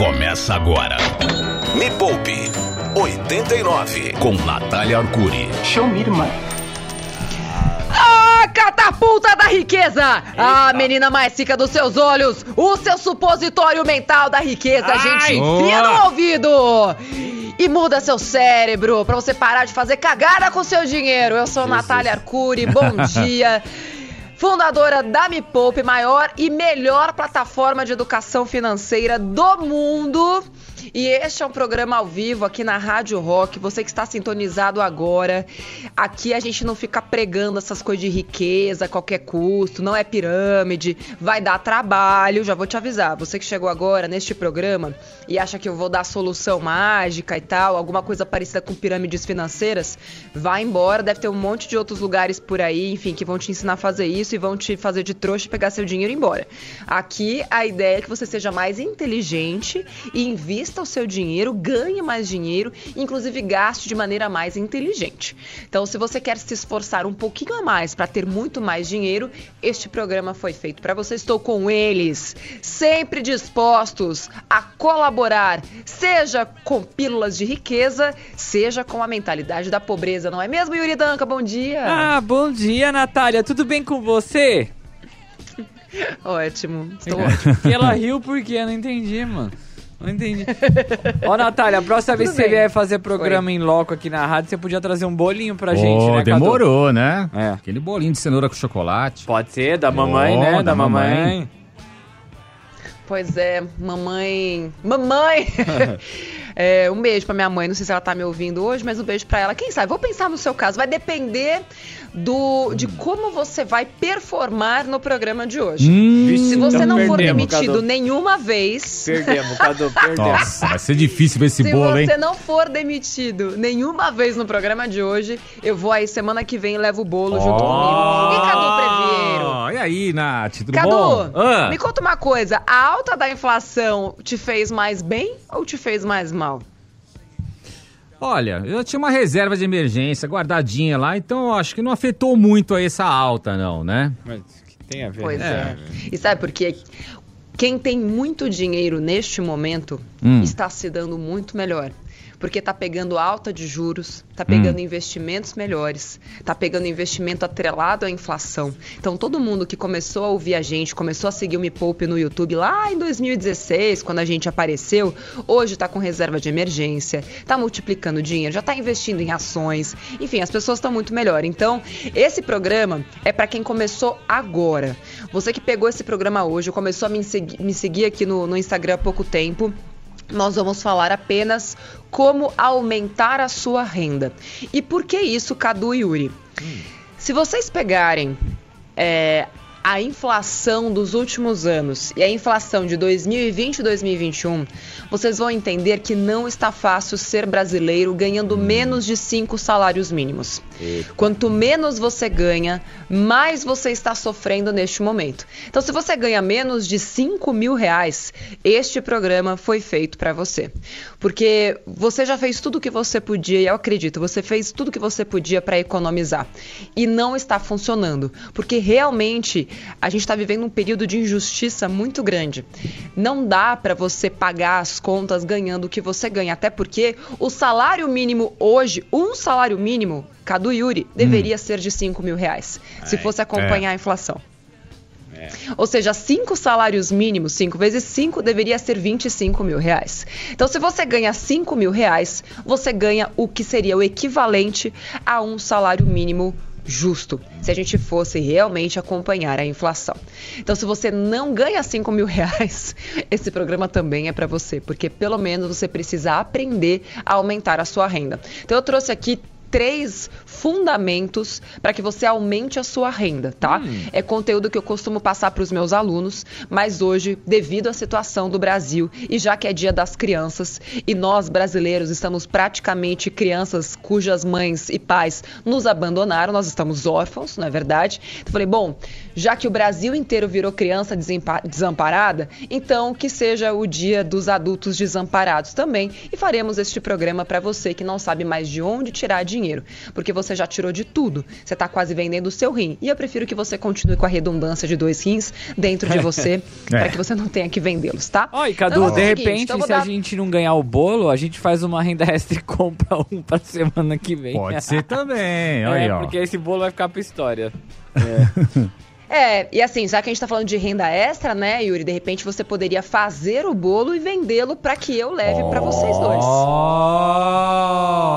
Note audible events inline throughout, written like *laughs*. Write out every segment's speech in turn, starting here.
Começa agora. Me Poupe 89 com Natália Arcuri. Show me, irmã. Ah, catapulta da riqueza! A menina mais rica dos seus olhos, o seu supositório mental da riqueza, Ai, gente, enfia no ouvido! E muda seu cérebro pra você parar de fazer cagada com seu dinheiro. Eu sou Natália Arcuri, bom *laughs* dia. Fundadora da Me Poupe, maior e melhor plataforma de educação financeira do mundo. E este é um programa ao vivo aqui na Rádio Rock. Você que está sintonizado agora. Aqui a gente não fica pregando essas coisas de riqueza a qualquer custo, não é pirâmide, vai dar trabalho. Já vou te avisar. Você que chegou agora neste programa e acha que eu vou dar solução mágica e tal, alguma coisa parecida com pirâmides financeiras, vai embora. Deve ter um monte de outros lugares por aí, enfim, que vão te ensinar a fazer isso e vão te fazer de trouxa e pegar seu dinheiro e ir embora. Aqui a ideia é que você seja mais inteligente e invista o seu dinheiro, ganhe mais dinheiro, inclusive gaste de maneira mais inteligente. Então, se você quer se esforçar um pouquinho a mais para ter muito mais dinheiro, este programa foi feito para você. Estou com eles, sempre dispostos a colaborar, seja com pílulas de riqueza, seja com a mentalidade da pobreza, não é mesmo, Yuri Danca? Bom dia. Ah, bom dia, Natália. Tudo bem com você? *laughs* Ótimo, estou ótimo. Ela riu por quê? Eu não entendi, mano. Não entendi. *laughs* Ó, Natália, a próxima vez que você bem. vier fazer programa em loco aqui na rádio, você podia trazer um bolinho pra gente, Ô, né, Cadu? demorou, né? É. Aquele bolinho de cenoura com chocolate. Pode ser, da mamãe, Ó, né? Da, da mamãe. mamãe. Pois é, mamãe. Mamãe! *laughs* É, um beijo pra minha mãe. Não sei se ela tá me ouvindo hoje, mas um beijo pra ela. Quem sabe? Vou pensar no seu caso. Vai depender do de como você vai performar no programa de hoje. Hum, Se você então não for demitido Cadu. nenhuma vez. Perdemos, Cadu, *laughs* perdemos. Nossa, vai ser difícil ver esse Se bolo, hein? você não for demitido nenhuma vez no programa de hoje, eu vou aí semana que vem e levo o bolo junto comigo. E Cadu Previeiro? E aí, Nath, tudo Cadu, bom? Ah, me conta uma coisa. A alta da inflação te fez mais bem ou te fez mais mal? Olha, eu tinha uma reserva de emergência guardadinha lá, então eu acho que não afetou muito aí essa alta, não, né? Mas o que tem a ver? Pois né? é. E sabe por quê? Quem tem muito dinheiro neste momento Hum. está se dando muito melhor. Porque tá pegando alta de juros, tá pegando Hum. investimentos melhores, tá pegando investimento atrelado à inflação. Então todo mundo que começou a ouvir a gente, começou a seguir o Me Poupe no YouTube lá em 2016, quando a gente apareceu, hoje tá com reserva de emergência, tá multiplicando dinheiro, já tá investindo em ações. Enfim, as pessoas estão muito melhor. Então, esse programa é para quem começou agora. Você que pegou esse programa hoje, começou a me seguir, me seguir aqui no, no Instagram há pouco tempo. Nós vamos falar apenas como aumentar a sua renda. E por que isso, Cadu e Yuri? Se vocês pegarem é, a inflação dos últimos anos e a inflação de 2020 e 2021, vocês vão entender que não está fácil ser brasileiro ganhando menos de cinco salários mínimos. Quanto menos você ganha, mais você está sofrendo neste momento. Então, se você ganha menos de 5 mil reais, este programa foi feito para você. Porque você já fez tudo o que você podia, e eu acredito, você fez tudo o que você podia para economizar. E não está funcionando. Porque realmente a gente está vivendo um período de injustiça muito grande. Não dá para você pagar as contas ganhando o que você ganha. Até porque o salário mínimo hoje, um salário mínimo, Cadu Yuri, deveria ser de 5 mil reais. Se fosse acompanhar a inflação. Ou seja, cinco salários mínimos, 5 vezes 5, deveria ser 25 mil reais. Então, se você ganha 5 mil reais, você ganha o que seria o equivalente a um salário mínimo justo, se a gente fosse realmente acompanhar a inflação. Então, se você não ganha 5 mil reais, *laughs* esse programa também é para você, porque pelo menos você precisa aprender a aumentar a sua renda. Então, eu trouxe aqui três fundamentos para que você aumente a sua renda, tá? É conteúdo que eu costumo passar para os meus alunos, mas hoje, devido à situação do Brasil e já que é Dia das Crianças e nós brasileiros estamos praticamente crianças cujas mães e pais nos abandonaram, nós estamos órfãos, não é verdade? Então eu falei, bom, já que o Brasil inteiro virou criança desamparada, então que seja o Dia dos Adultos Desamparados também e faremos este programa para você que não sabe mais de onde tirar dinheiro dinheiro, porque você já tirou de tudo. Você está quase vendendo o seu rim. E eu prefiro que você continue com a redundância de dois rins dentro de você, *laughs* é. para que você não tenha que vendê-los, tá? Oi, Cadu, então, de repente, seguinte, então se dar... a gente não ganhar o bolo, a gente faz uma renda extra e compra um pra semana que vem. Pode ser também, *laughs* olha é, aí, ó. porque esse bolo vai ficar pra história. *laughs* É. É, e assim, já que a gente tá falando de renda extra, né, Yuri? De repente você poderia fazer o bolo e vendê-lo para que eu leve oh, para vocês dois.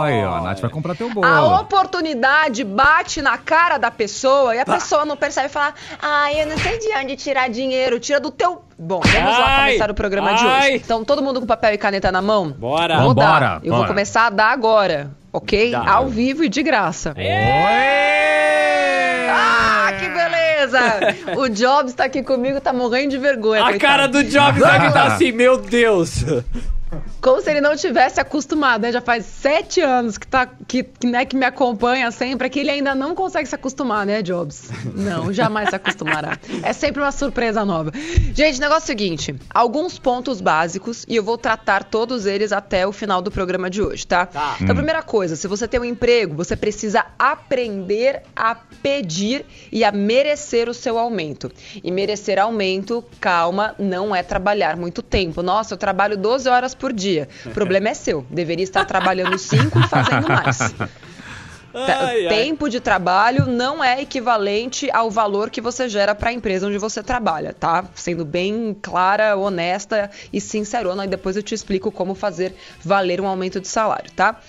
Olha, a Nath vai comprar teu bolo. A oportunidade bate na cara da pessoa e a tá. pessoa não percebe e fala: Ai, eu não sei de onde tirar dinheiro, tira do teu. Bom, vamos ai, lá começar o programa ai. de hoje. Então, todo mundo com papel e caneta na mão? Bora! Vou Vambora, dar. Eu vou começar a dar agora, ok? Tá. Ao vivo e de graça. Oi! Ah, que beleza! O Jobs tá aqui comigo, tá morrendo de vergonha. A coitado. cara do Jobs aqui tá *laughs* assim, meu Deus! Como se ele não tivesse acostumado, né? Já faz sete anos que, tá, que, né, que me acompanha sempre, é que ele ainda não consegue se acostumar, né, Jobs? Não, jamais se acostumará. É sempre uma surpresa nova. Gente, negócio é o seguinte: alguns pontos básicos e eu vou tratar todos eles até o final do programa de hoje, tá? tá. Então, primeira coisa, se você tem um emprego, você precisa aprender a pedir e a merecer o seu aumento. E merecer aumento, calma, não é trabalhar muito tempo. Nossa, eu trabalho 12 horas por dia dia. O problema é seu. Deveria estar trabalhando cinco e fazendo mais. *laughs* Ai, tempo ai. de trabalho não é equivalente ao valor que você gera para a empresa onde você trabalha, tá? Sendo bem clara, honesta e sincerona, e depois eu te explico como fazer valer um aumento de salário, tá?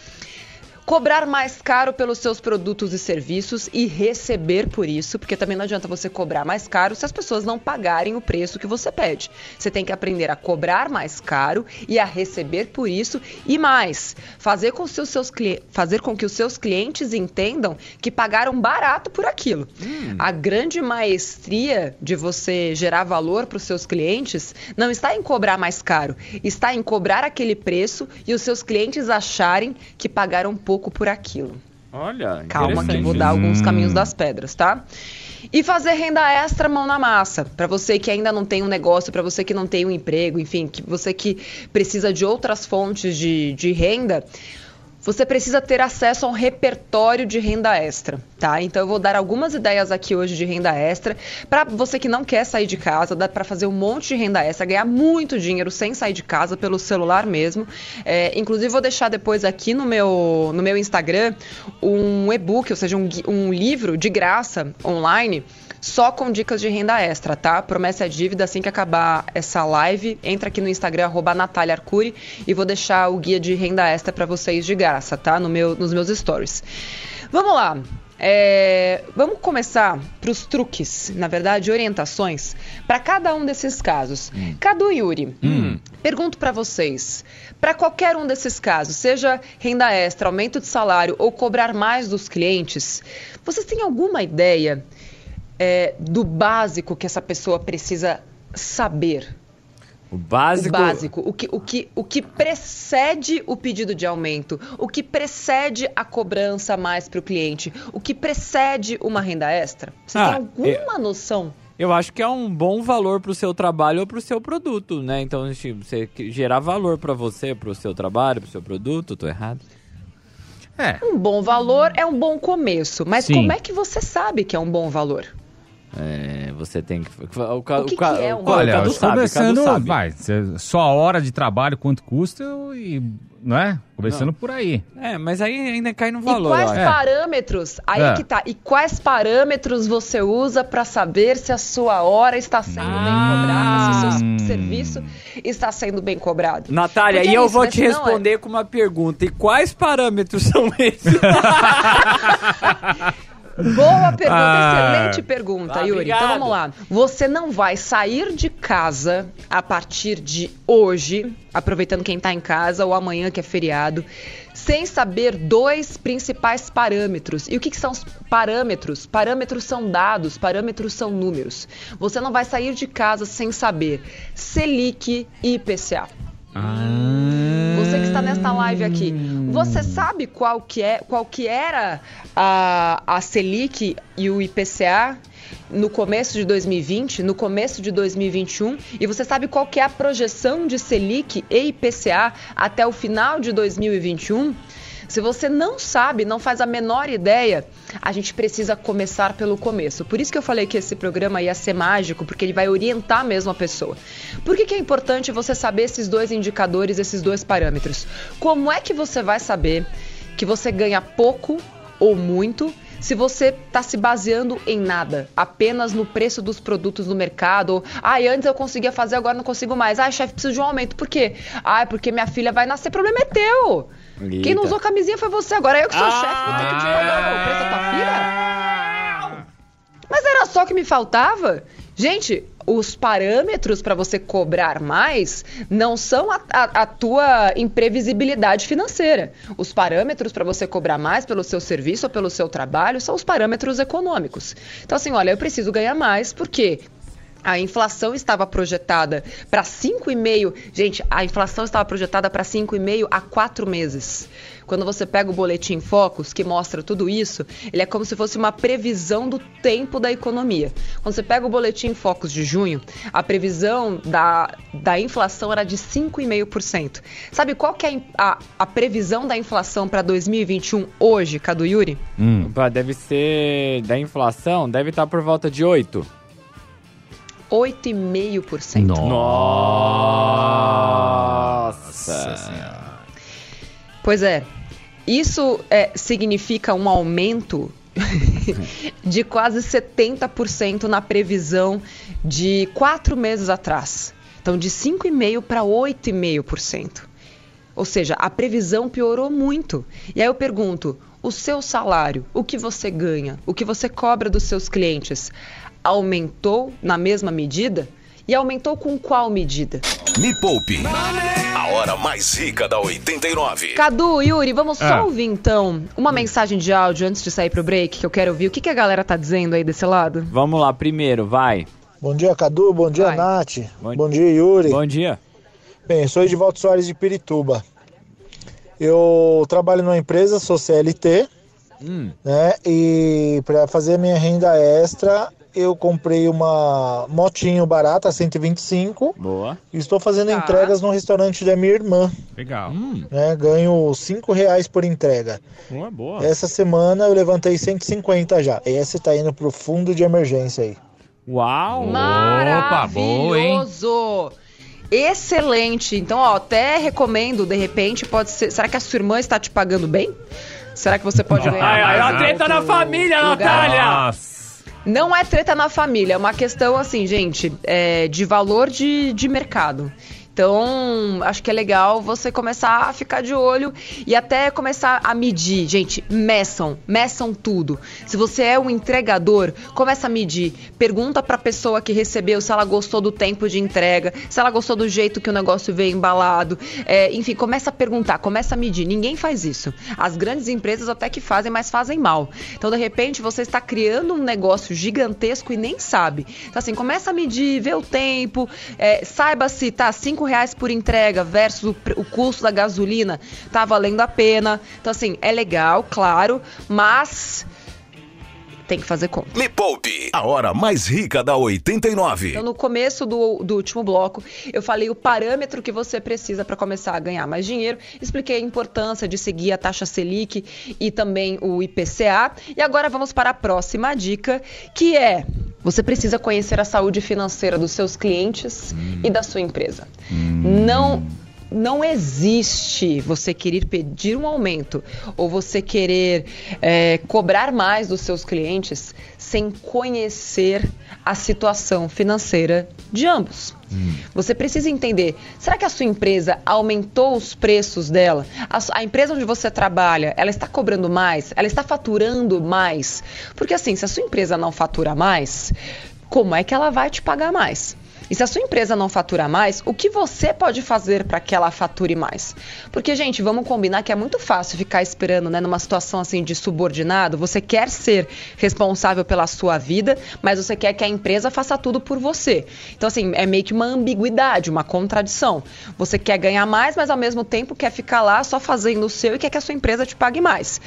Cobrar mais caro pelos seus produtos e serviços e receber por isso, porque também não adianta você cobrar mais caro se as pessoas não pagarem o preço que você pede. Você tem que aprender a cobrar mais caro e a receber por isso e mais, fazer com, que os seus, fazer com que os seus clientes entendam que pagaram barato por aquilo. Hum. A grande maestria de você gerar valor para os seus clientes não está em cobrar mais caro, está em cobrar aquele preço e os seus clientes acharem que pagaram pouco pouco por aquilo. Olha, calma que vou dar alguns caminhos das pedras, tá? E fazer renda extra mão na massa, para você que ainda não tem um negócio, para você que não tem um emprego, enfim, que você que precisa de outras fontes de, de renda você precisa ter acesso a um repertório de renda extra, tá? Então eu vou dar algumas ideias aqui hoje de renda extra para você que não quer sair de casa, dá para fazer um monte de renda extra, ganhar muito dinheiro sem sair de casa pelo celular mesmo. É, inclusive vou deixar depois aqui no meu no meu Instagram um e-book, ou seja, um, um livro de graça online só com dicas de renda extra, tá? Promessa é dívida, assim que acabar essa live, entra aqui no Instagram, arroba Natália Arcuri, e vou deixar o guia de renda extra para vocês de graça, tá? No meu, nos meus stories. Vamos lá. É, vamos começar para os truques, na verdade, orientações para cada um desses casos. Hum. Cadu e Yuri, hum. pergunto para vocês: para qualquer um desses casos, seja renda extra, aumento de salário ou cobrar mais dos clientes, vocês têm alguma ideia é, do básico que essa pessoa precisa saber. O básico. O básico. O que, o, que, o que precede o pedido de aumento, o que precede a cobrança mais para o cliente, o que precede uma renda extra. Você ah, tem alguma noção? Eu acho que é um bom valor para o seu trabalho ou para o seu produto, né? Então, você gerar valor para você, para o seu trabalho, para o seu produto, tô errado? É. Um bom valor é um bom começo, mas Sim. como é que você sabe que é um bom valor? É, você tem que. O, o, que, o, que é um Olha, começando, sabe. vai, só hora de trabalho, quanto custa e. Não é? Começando não. por aí. É, mas aí ainda cai no valor. E quais parâmetros? Aí é. que tá. E quais parâmetros você usa para saber se a sua hora está sendo ah. bem cobrada, se o seu serviço está sendo bem cobrado? Natália, e é eu isso, vou te é. responder é... com uma pergunta. E quais parâmetros são esses? *laughs* Boa pergunta, ah. excelente pergunta, ah, Yuri. Obrigado. Então vamos lá. Você não vai sair de casa a partir de hoje, aproveitando quem está em casa ou amanhã que é feriado, sem saber dois principais parâmetros. E o que, que são os parâmetros? Parâmetros são dados, parâmetros são números. Você não vai sair de casa sem saber Selic e IPCA. Ah. Você que está nesta live aqui, você sabe qual que é, qual que era a, a Selic e o IPCA no começo de 2020, no começo de 2021, e você sabe qual que é a projeção de Selic e IPCA até o final de 2021? Se você não sabe, não faz a menor ideia, a gente precisa começar pelo começo. Por isso que eu falei que esse programa ia ser mágico, porque ele vai orientar mesmo a pessoa. Por que, que é importante você saber esses dois indicadores, esses dois parâmetros? Como é que você vai saber que você ganha pouco ou muito se você está se baseando em nada, apenas no preço dos produtos no mercado, ou, ah, antes eu conseguia fazer, agora não consigo mais. Ah, chefe, preciso de um aumento. Por quê? Ah, é porque minha filha vai nascer, problema é teu. Eita. Quem não usou camisinha foi você, agora eu que sou ah, chefe, vou ter que te pagar o preço da tua filha? Mas era só que me faltava. Gente, os parâmetros para você cobrar mais não são a, a, a, tua imprevisibilidade financeira. Os parâmetros para você cobrar mais pelo seu serviço ou pelo seu trabalho são os parâmetros econômicos. Então, assim, olha, eu preciso ganhar mais porque a inflação estava projetada para 5,5. Gente, a inflação estava projetada para 5,5 há quatro meses. Quando você pega o boletim Focus, que mostra tudo isso, ele é como se fosse uma previsão do tempo da economia. Quando você pega o boletim Focus de junho, a previsão da, da inflação era de 5,5%. Sabe qual que é a, a previsão da inflação para 2021 hoje, Cadu Yuri? Hum. Deve ser da inflação, deve estar por volta de 8%. 8,5%. Nossa, Nossa Senhora. Pois é. Isso é, significa um aumento *laughs* de quase 70% na previsão de quatro meses atrás. Então, de 5,5% para 8,5%. Ou seja, a previsão piorou muito. E aí eu pergunto: o seu salário, o que você ganha, o que você cobra dos seus clientes, aumentou na mesma medida? E aumentou com qual medida? Me Poupe. A hora mais rica da 89. Cadu, Yuri, vamos só ah. ouvir então uma mensagem de áudio antes de sair pro break, que eu quero ouvir. O que, que a galera tá dizendo aí desse lado? Vamos lá, primeiro, vai. Bom dia, Cadu. Bom dia, vai. Nath. Bom, Bom dia, Yuri. Bom dia. Bem, sou Edivaldo Soares de Pirituba. Eu trabalho numa empresa, sou CLT, hum. né? E para fazer minha renda extra, eu comprei uma motinho barata, 125. Boa. E estou fazendo tá. entregas no restaurante da minha irmã. Legal. Hum. Né, ganho 5 reais por entrega. Boa, boa. Essa semana eu levantei 150 já. Esse tá indo pro fundo de emergência aí. Uau! Maravilhoso! Opa, boa, hein? Excelente. Então, ó, até recomendo, de repente, pode ser. Será que a sua irmã está te pagando bem? Será que você pode ganhar? Ai, ai, a treta na família, Natália! Nossa. Não é treta na família, é uma questão, assim, gente, é, de valor de, de mercado. Então, acho que é legal você começar a ficar de olho e até começar a medir. Gente, meçam, meçam tudo. Se você é um entregador, começa a medir. Pergunta para a pessoa que recebeu se ela gostou do tempo de entrega, se ela gostou do jeito que o negócio veio embalado. É, enfim, começa a perguntar, começa a medir. Ninguém faz isso. As grandes empresas até que fazem, mas fazem mal. Então, de repente, você está criando um negócio gigantesco e nem sabe. Então, assim, começa a medir, vê o tempo, é, saiba se tá cinco reais por entrega versus o, o custo da gasolina, tá valendo a pena. Então, assim, é legal, claro, mas tem que fazer conta. Me Poupe, a hora mais rica da 89. Então, no começo do, do último bloco, eu falei o parâmetro que você precisa para começar a ganhar mais dinheiro, expliquei a importância de seguir a taxa Selic e também o IPCA. E agora vamos para a próxima dica, que é você precisa conhecer a saúde financeira dos seus clientes hum. e da sua empresa. Hum. Não não existe você querer pedir um aumento ou você querer é, cobrar mais dos seus clientes sem conhecer a situação financeira de ambos. Hum. Você precisa entender: será que a sua empresa aumentou os preços dela? A, a, empresa onde você trabalha, ela está cobrando mais? Ela está faturando mais? Porque assim, se a sua empresa não fatura mais, como é que ela vai te pagar mais? E se a sua empresa não fatura mais, o que você pode fazer para que ela fature mais? Porque, gente, vamos combinar que é muito fácil ficar esperando, né, numa situação assim de subordinado. Você quer ser responsável pela sua vida, mas você quer que a empresa faça tudo por você. Então, assim, é meio que uma ambiguidade, uma contradição. Você quer ganhar mais, mas ao mesmo tempo quer ficar lá só fazendo o seu e quer que a sua empresa te pague mais.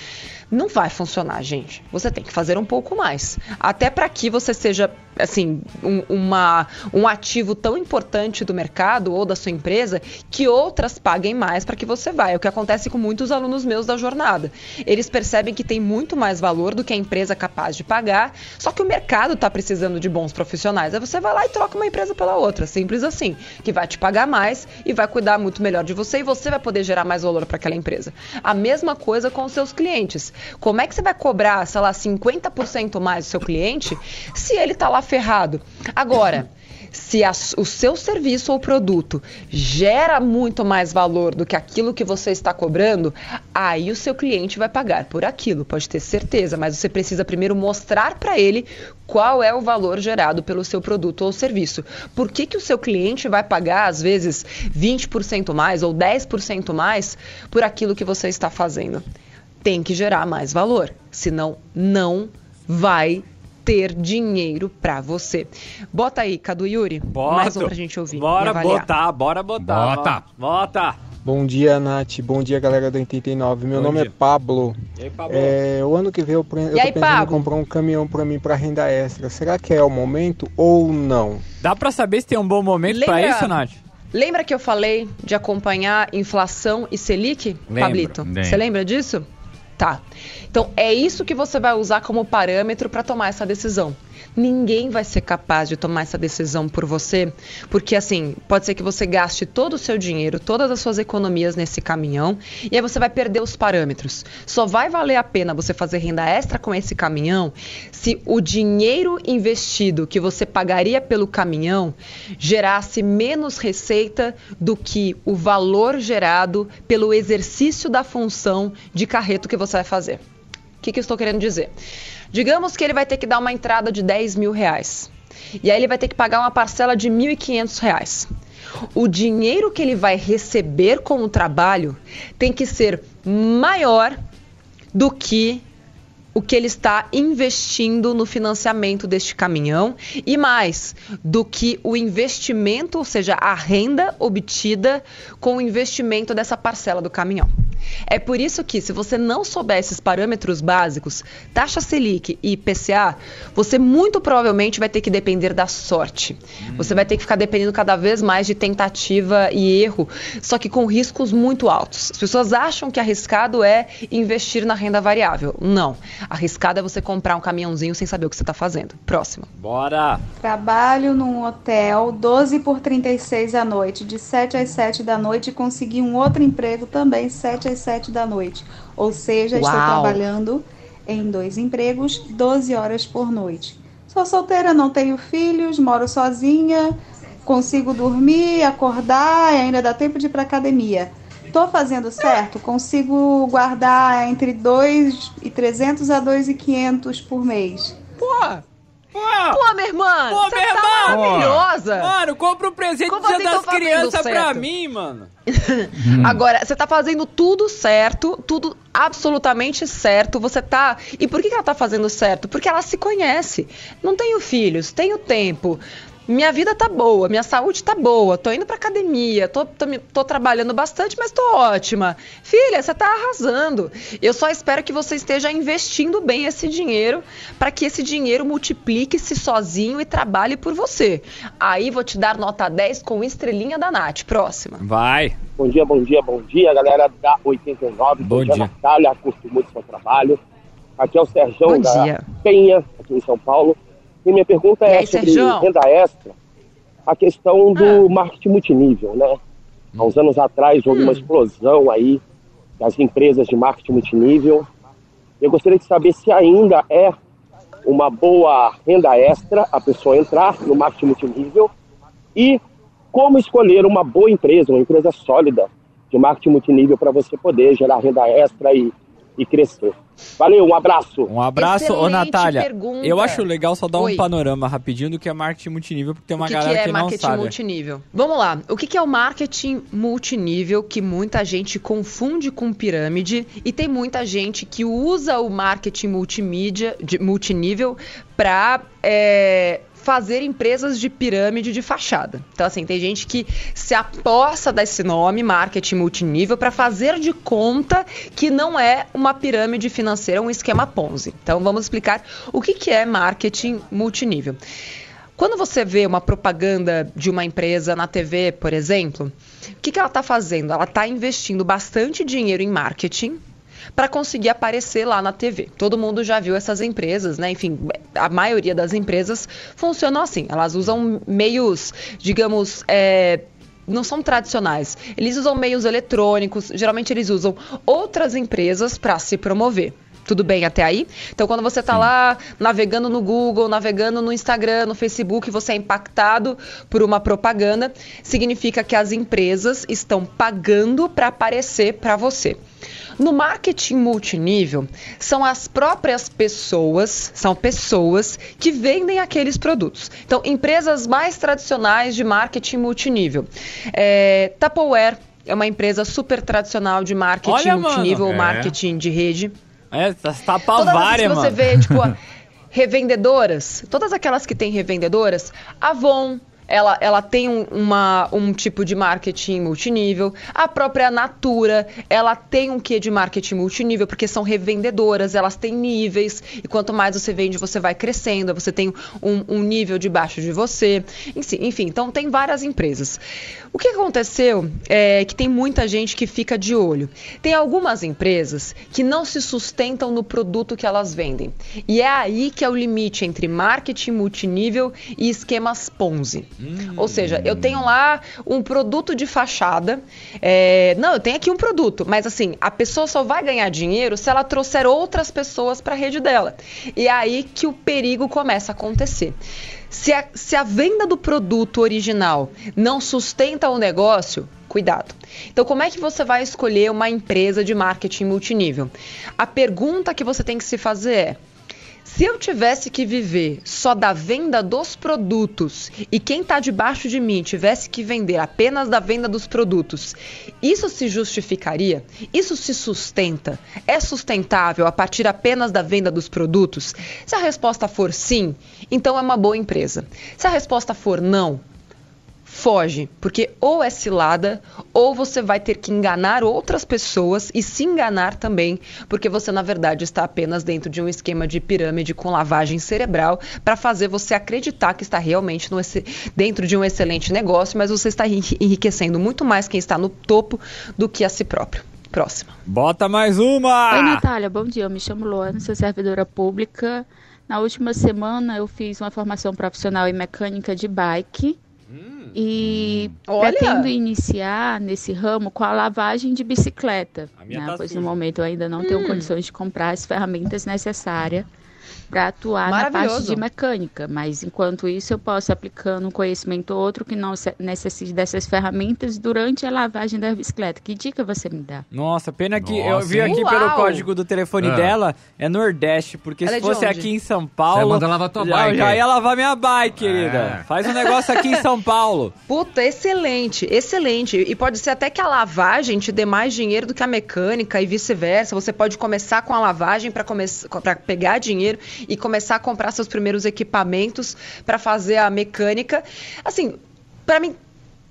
Não vai funcionar, gente. Você tem que fazer um pouco mais. Até para que você seja, assim, um, uma, um ativo tão importante do mercado ou da sua empresa que outras paguem mais para que você vá. É o que acontece com muitos alunos meus da jornada. Eles percebem que tem muito mais valor do que a empresa é capaz de pagar, só que o mercado está precisando de bons profissionais. Aí você vai lá e troca uma empresa pela outra. Simples assim. Que vai te pagar mais e vai cuidar muito melhor de você e você vai poder gerar mais valor para aquela empresa. A mesma coisa com os seus clientes. Como é que você vai cobrar, sei lá, 50% mais do seu cliente se ele está lá ferrado? Agora, se a, o seu serviço ou produto gera muito mais valor do que aquilo que você está cobrando, aí o seu cliente vai pagar por aquilo, pode ter certeza, mas você precisa primeiro mostrar para ele qual é o valor gerado pelo seu produto ou serviço. Por que, que o seu cliente vai pagar, às vezes, 20% mais ou 10% mais por aquilo que você está fazendo? Tem que gerar mais valor, senão não vai ter dinheiro para você. Bota aí, Cadu Yuri. Bota. Mais um pra gente ouvir. Bora botar, bora botar. Bota. Bota. Bom dia, Nath. Bom dia, galera do 89. Meu Bom nome dia. é Pablo. E aí, Pablo? É, o ano que vem eu, eu tô aí, pensando Pablo? em comprar um caminhão para mim para renda extra. Será que é o momento ou não? Dá para saber se tem um bom momento para isso, Nath? Lembra que eu falei de acompanhar inflação e Selic, lembra, Pablito? Você lembra disso? Tá. Então é isso que você vai usar como parâmetro para tomar essa decisão. Ninguém vai ser capaz de tomar essa decisão por você, porque assim, pode ser que você gaste todo o seu dinheiro, todas as suas economias nesse caminhão, e aí você vai perder os parâmetros. Só vai valer a pena você fazer renda extra com esse caminhão se o dinheiro investido que você pagaria pelo caminhão gerasse menos receita do que o valor gerado pelo exercício da função de carreto que você vai fazer. O que, que eu estou querendo dizer? Digamos que ele vai ter que dar uma entrada de 10 mil reais. E aí ele vai ter que pagar uma parcela de 1.500 reais. O dinheiro que ele vai receber com o trabalho tem que ser maior do que o que ele está investindo no financiamento deste caminhão e mais do que o investimento, ou seja, a renda obtida com o investimento dessa parcela do caminhão. É por isso que, se você não souber esses parâmetros básicos, taxa Selic e IPCA, você muito provavelmente vai ter que depender da sorte. Você vai ter que ficar dependendo cada vez mais de tentativa e erro, só que com riscos muito altos. As pessoas acham que arriscado é investir na renda variável. Não. Arriscado é você comprar um caminhãozinho sem saber o que você está fazendo. Próximo. Bora! Trabalho num hotel 12 por 36 à noite, de 7 às 7 da noite, e consegui um outro emprego também 7 às 7 da noite. Ou seja, Uau. estou trabalhando em dois empregos, 12 horas por noite. Sou solteira, não tenho filhos, moro sozinha, consigo dormir, acordar e ainda dá tempo de ir para academia. Tô fazendo certo? Consigo guardar entre 2.300 a 2.500 por mês. Pô! Pô, Pô, minha irmã! Pô, minha tá irmã! maravilhosa! Mano, compra um presente Como dia das crianças pra mim, mano. *laughs* Agora, você tá fazendo tudo certo, tudo absolutamente certo. Você tá. E por que ela tá fazendo certo? Porque ela se conhece. Não tenho filhos, tenho tempo minha vida tá boa, minha saúde tá boa, tô indo pra academia, tô, tô, tô trabalhando bastante, mas tô ótima. Filha, você tá arrasando. Eu só espero que você esteja investindo bem esse dinheiro para que esse dinheiro multiplique-se sozinho e trabalhe por você. Aí vou te dar nota 10 com estrelinha da Nath. Próxima. Vai. Bom dia, bom dia, bom dia, galera da 89. Bom, bom dia. Natália, curto muito seu trabalho. Aqui é o Sérgio da Penha, aqui em São Paulo. E minha pergunta é aí, sobre Sérgio? renda extra, a questão do ah. marketing multinível, né? Há uns anos atrás houve hum. uma explosão aí das empresas de marketing multinível. Eu gostaria de saber se ainda é uma boa renda extra a pessoa entrar no marketing multinível e como escolher uma boa empresa, uma empresa sólida de marketing multinível para você poder gerar renda extra e, e crescer. Valeu, um abraço. Um abraço, ô Natália. Pergunta. Eu acho legal só dar Oi. um panorama rapidinho do que é marketing multinível, porque tem uma que galera que, é que não sabe. O que é marketing multinível? Vamos lá. O que é o marketing multinível que muita gente confunde com pirâmide e tem muita gente que usa o marketing multimídia, de, multinível para é, fazer empresas de pirâmide de fachada. Então, assim, tem gente que se aposta desse nome, marketing multinível, para fazer de conta que não é uma pirâmide financeira, um esquema Ponzi. Então, vamos explicar o que, que é marketing multinível. Quando você vê uma propaganda de uma empresa na TV, por exemplo, o que, que ela está fazendo? Ela está investindo bastante dinheiro em marketing para conseguir aparecer lá na TV. Todo mundo já viu essas empresas, né? Enfim, a maioria das empresas funcionam assim. Elas usam meios, digamos, é, não são tradicionais. Eles usam meios eletrônicos, geralmente eles usam outras empresas para se promover. Tudo bem até aí? Então, quando você está lá navegando no Google, navegando no Instagram, no Facebook, você é impactado por uma propaganda, significa que as empresas estão pagando para aparecer para você. No marketing multinível, são as próprias pessoas, são pessoas que vendem aqueles produtos. Então, empresas mais tradicionais de marketing multinível. É, Tupperware é uma empresa super tradicional de marketing Olha, multinível, mano. marketing é. de rede. É, tá, tá várias, mano. você vê, tipo, *laughs* revendedoras, todas aquelas que têm revendedoras, Avon, ela, ela tem um, uma, um tipo de marketing multinível. A própria Natura, ela tem um quê de marketing multinível, porque são revendedoras, elas têm níveis, e quanto mais você vende, você vai crescendo, você tem um, um nível debaixo de você. Enfim, enfim, então tem várias empresas. O que aconteceu é que tem muita gente que fica de olho. Tem algumas empresas que não se sustentam no produto que elas vendem. E é aí que é o limite entre marketing multinível e esquemas Ponzi. Hum. Ou seja, eu tenho lá um produto de fachada. É... Não, eu tenho aqui um produto, mas assim, a pessoa só vai ganhar dinheiro se ela trouxer outras pessoas para a rede dela. E é aí que o perigo começa a acontecer. Se a, se a venda do produto original não sustenta o negócio, cuidado. Então, como é que você vai escolher uma empresa de marketing multinível? A pergunta que você tem que se fazer é: se eu tivesse que viver só da venda dos produtos e quem está debaixo de mim tivesse que vender apenas da venda dos produtos, isso se justificaria? Isso se sustenta? É sustentável a partir apenas da venda dos produtos? Se a resposta for sim, então é uma boa empresa. Se a resposta for não, foge, porque ou é cilada ou você vai ter que enganar outras pessoas e se enganar também, porque você na verdade está apenas dentro de um esquema de pirâmide com lavagem cerebral para fazer você acreditar que está realmente no, dentro de um excelente negócio, mas você está enriquecendo muito mais quem está no topo do que a si próprio. Próxima. Bota mais uma! Oi, Natália, bom dia. Eu me chamo Luana, sou servidora pública. Na última semana eu fiz uma formação profissional em mecânica de bike e Olha. pretendo iniciar nesse ramo com a lavagem de bicicleta, né? tá pois suja. no momento eu ainda não hum. tenho condições de comprar as ferramentas necessárias para atuar na parte de mecânica, mas enquanto isso eu posso aplicando um conhecimento outro que não necessite dessas ferramentas durante a lavagem da bicicleta. Que dica você me dá? Nossa, pena que Nossa. eu vi aqui Uau. pelo código do telefone é. dela, é Nordeste, porque Ela se é fosse aqui em São Paulo, você manda lavar tua bike. Já ia lavar minha bike, querida. É. Faz um negócio aqui em *laughs* São Paulo. Puta, excelente, excelente. E pode ser até que a lavagem te dê mais dinheiro do que a mecânica e vice-versa. Você pode começar com a lavagem para pegar dinheiro e começar a comprar seus primeiros equipamentos para fazer a mecânica. Assim, para mim,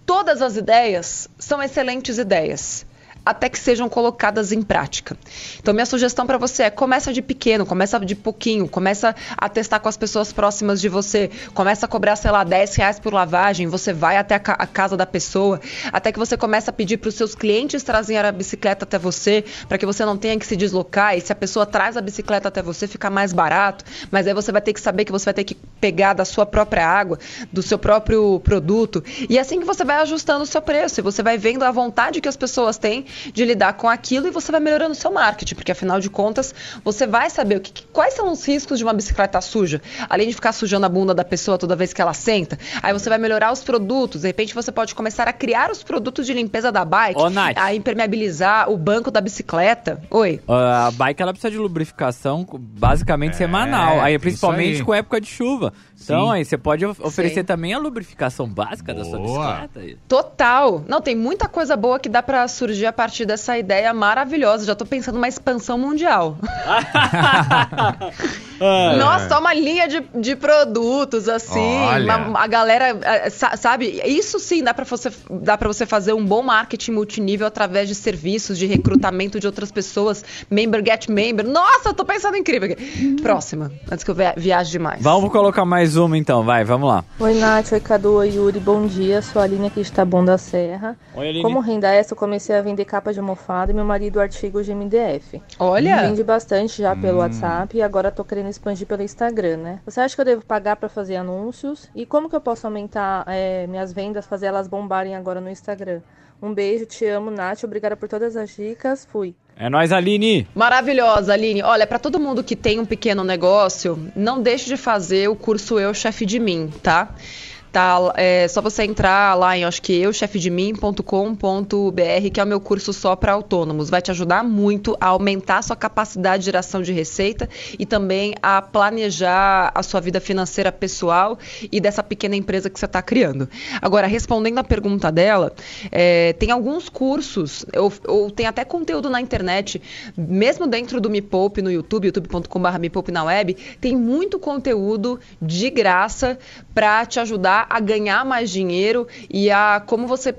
todas as ideias são excelentes ideias até que sejam colocadas em prática. Então, minha sugestão para você é começa de pequeno, começa de pouquinho, começa a testar com as pessoas próximas de você, começa a cobrar, sei lá, 10 reais por lavagem, você vai até a, ca a casa da pessoa, até que você começa a pedir para os seus clientes trazerem a bicicleta até você, para que você não tenha que se deslocar, e se a pessoa traz a bicicleta até você, fica mais barato, mas aí você vai ter que saber que você vai ter que pegar da sua própria água, do seu próprio produto, e é assim que você vai ajustando o seu preço, e você vai vendo a vontade que as pessoas têm de lidar com aquilo e você vai melhorando o seu marketing, porque afinal de contas você vai saber o que, quais são os riscos de uma bicicleta suja, além de ficar sujando a bunda da pessoa toda vez que ela senta. Aí você vai melhorar os produtos, de repente você pode começar a criar os produtos de limpeza da bike, Ô, a impermeabilizar o banco da bicicleta. Oi. a bike ela precisa de lubrificação basicamente é, semanal, aí principalmente aí. com época de chuva. Então, Sim. aí você pode oferecer Sim. também a lubrificação básica boa. da sua bicicleta. Total. Não, tem muita coisa boa que dá para surgir a partir dessa ideia maravilhosa. Já tô pensando numa expansão mundial. *laughs* É. Nossa, uma linha de, de produtos, assim. Uma, a galera, sabe? Isso sim dá pra, você, dá pra você fazer um bom marketing multinível através de serviços, de recrutamento de outras pessoas. Member get member. Nossa, eu tô pensando incrível aqui. Próxima, antes que eu viaje demais. Vamos colocar mais uma então, vai, vamos lá. Oi, Nath, oi, Cadu, oi, Yuri, bom dia. Sou a Aline aqui de Taboão da Serra. Oi, Aline. Como renda essa, eu comecei a vender capa de almofada e meu marido artigos de MDF. Olha! Vende bastante já pelo hum. WhatsApp e agora tô querendo expandir pelo Instagram, né? Você acha que eu devo pagar para fazer anúncios? E como que eu posso aumentar é, minhas vendas, fazer elas bombarem agora no Instagram? Um beijo, te amo, Nath. Obrigada por todas as dicas. Fui. É nóis, Aline. Maravilhosa, Aline. Olha, para todo mundo que tem um pequeno negócio, não deixe de fazer o curso Eu Chefe de Mim, tá? Tá? É só você entrar lá em, acho que euchefedemim.com.br, que é o meu curso só para autônomos. Vai te ajudar muito a aumentar a sua capacidade de geração de receita e também a planejar a sua vida financeira pessoal e dessa pequena empresa que você está criando. Agora, respondendo a pergunta dela, é, tem alguns cursos, ou, ou, tem até conteúdo na internet, mesmo dentro do Me Poupe no YouTube, youtube.com.br Me Poupe na web, tem muito conteúdo de graça para te ajudar a ganhar mais dinheiro e a como você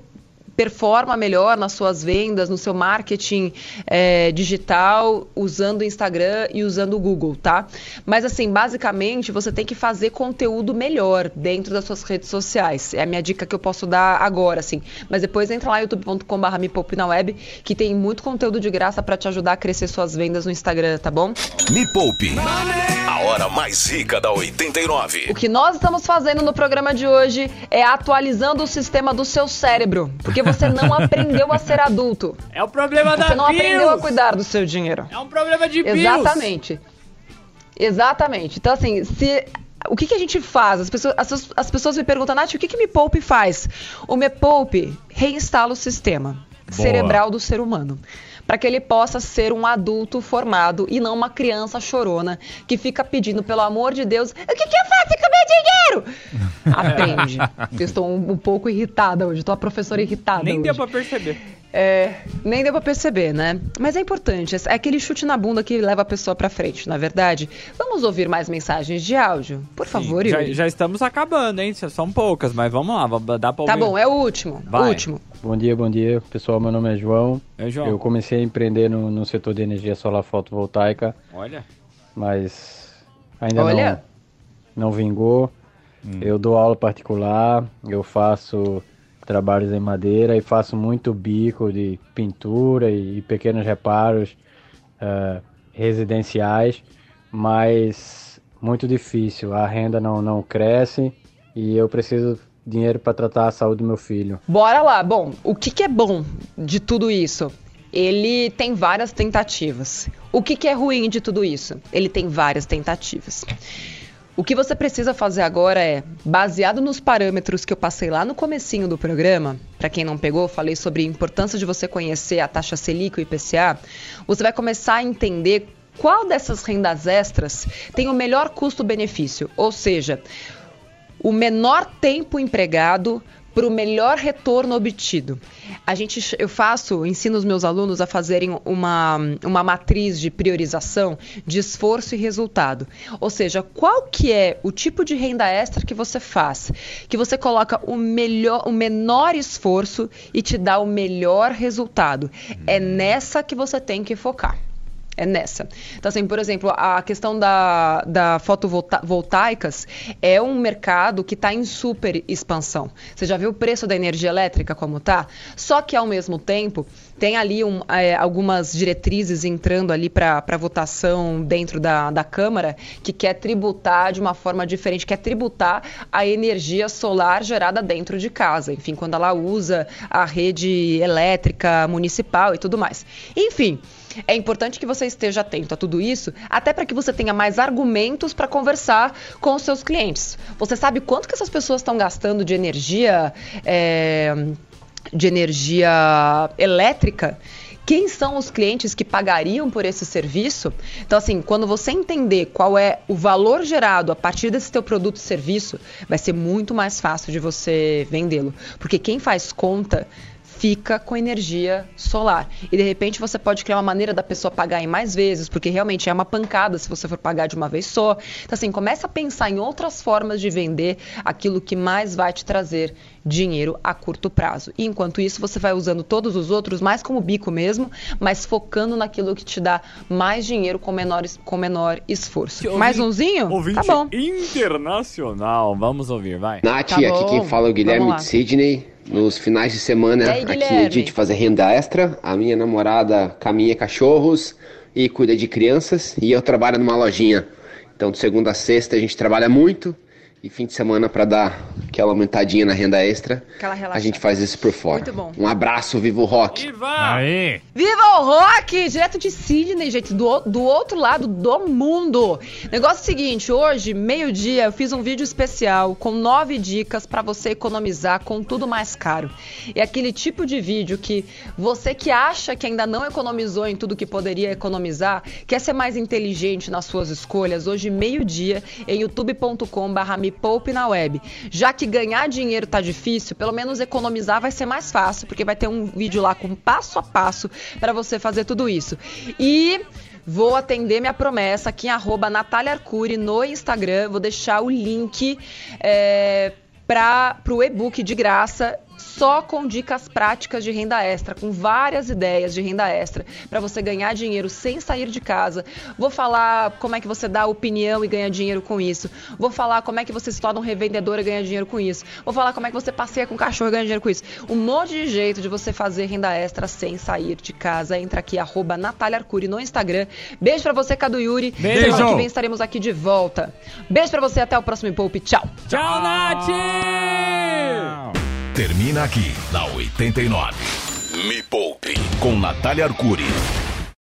performa melhor nas suas vendas, no seu marketing é, digital, usando o Instagram e usando o Google, tá? Mas assim, basicamente, você tem que fazer conteúdo melhor dentro das suas redes sociais. É a minha dica que eu posso dar agora, assim. Mas depois entra lá youtube.com.br me poupe na web, que tem muito conteúdo de graça para te ajudar a crescer suas vendas no Instagram, tá bom? Me poupe. A hora mais rica da 89. O que nós estamos fazendo no programa de hoje é atualizando o sistema do seu cérebro, porque você não aprendeu a ser adulto. É o problema você da Você não aprendeu a cuidar do seu dinheiro. É um problema de bills. Exatamente. Exatamente. Então, assim, se o que, que, a gente faz? As pessoas, as, as pessoas me perguntam, Nath, o que, que Me Poupe faz? O Me Poupe reinstala o sistema Boa. cerebral do ser humano para que ele possa ser um adulto formado e não uma criança chorona que fica pedindo, pelo amor de Deus, o que, que eu faço com meu dinheiro? *laughs* Aprende. eu estou um, um, pouco irritada hoje, estou a professora irritada. Nem hoje. deu para perceber. É, nem deu pra perceber, né? Mas é importante, é aquele chute na bunda que leva a pessoa pra frente, na é verdade. Vamos ouvir mais mensagens de áudio? Por Sim, favor, já, já, estamos acabando, hein? São poucas, mas vamos lá, dá pra tá ouvir. Tá bom, é o último. Vai. O último. Bom dia, bom dia. Pessoal, meu nome é João. É, João. Eu comecei a empreender no, no setor de energia solar fotovoltaica. Olha. Mas ainda Olha. não, não vingou. Hum. Eu dou aula particular, eu faço trabalhos em madeira e faço muito bico de pintura e, e pequenos reparos uh, residenciais, mas muito difícil. A renda não, não cresce e eu preciso dinheiro para tratar a saúde do meu filho. Bora lá. Bom, o que, que é bom de tudo isso? Ele tem várias tentativas. O que, que é ruim de tudo isso? Ele tem várias tentativas. O que você precisa fazer agora é, baseado nos parâmetros que eu passei lá no comecinho do programa, para quem não pegou, falei sobre a importância de você conhecer a taxa Selic e o IPCA, você vai começar a entender qual dessas rendas extras tem o melhor custo-benefício, ou seja, o menor tempo empregado para o melhor retorno obtido. A gente, eu faço, ensino os meus alunos a fazerem uma, uma matriz de priorização de esforço e resultado. Ou seja, qual que é o tipo de renda extra que você faz, que você coloca o melhor, o menor esforço e te dá o melhor resultado. É nessa que você tem que focar é nessa. Então, assim, por exemplo, a questão da, da fotovoltaicas é um mercado que está em super expansão. Você já viu o preço da energia elétrica como tá? Só que, ao mesmo tempo, tem ali um, é, algumas diretrizes entrando ali para votação dentro da, da Câmara que quer tributar de uma forma diferente, quer tributar a energia solar gerada dentro de casa. Enfim, quando ela usa a rede elétrica municipal e tudo mais. Enfim. É importante que você esteja atento a tudo isso, até para que você tenha mais argumentos para conversar com os seus clientes. Você sabe quanto que essas pessoas estão gastando de energia, é, de energia elétrica? quem são os clientes que pagariam por esse serviço. Então, assim, quando você entender qual é o valor gerado a partir desse teu produto e serviço, vai ser muito mais fácil de você vendê-lo. Porque quem faz conta fica com energia solar. E de repente você pode criar uma maneira da pessoa pagar em mais vezes, porque realmente é uma pancada se você for pagar de uma vez só. Então, assim, começa a pensar em outras formas de vender aquilo que mais vai te trazer dinheiro a curto prazo. E enquanto isso, você vai usando todos os outros mais como bico mesmo, mas focando naquilo que te dá mais dinheiro com menor, com menor esforço. Mais umzinho? Ouvinte tá bom. internacional. Vamos ouvir, vai. Nath, tá aqui quem fala é o Guilherme de Sydney. Nos finais de semana, aí, aqui é de fazer renda extra. A minha namorada caminha cachorros e cuida de crianças. E eu trabalho numa lojinha. Então, de segunda a sexta, a gente trabalha muito e fim de semana para dar aquela aumentadinha na renda extra. a gente faz isso por fora. Muito bom. Um abraço, viva o rock! Viva! Aí. Viva o rock! Direto de Sydney, gente, do, do outro lado do mundo. Negócio é seguinte, hoje, meio-dia, eu fiz um vídeo especial com nove dicas para você economizar com tudo mais caro. É aquele tipo de vídeo que você que acha que ainda não economizou em tudo que poderia economizar, quer ser mais inteligente nas suas escolhas, hoje, meio-dia, em youtube.com.br me poupe na web. Já que ganhar dinheiro tá difícil, pelo menos economizar vai ser mais fácil, porque vai ter um vídeo lá com passo a passo para você fazer tudo isso. E vou atender minha promessa aqui em arroba Natália Arcuri no Instagram. Vou deixar o link é, para o e-book de graça só com dicas práticas de renda extra, com várias ideias de renda extra para você ganhar dinheiro sem sair de casa. Vou falar como é que você dá opinião e ganha dinheiro com isso. Vou falar como é que você se torna um revendedor e ganha dinheiro com isso. Vou falar como é que você passeia com cachorro e ganha dinheiro com isso. Um monte de jeito de você fazer renda extra sem sair de casa. Entra aqui, arroba Natália Arcuri no Instagram. Beijo pra você, Cadu Yuri. Beijo. Semana que vem estaremos aqui de volta. Beijo pra você, até o próximo Poupe. Tchau. Tchau, Nath! Termina aqui, na 89. Me Poupe, com Natália Arcuri.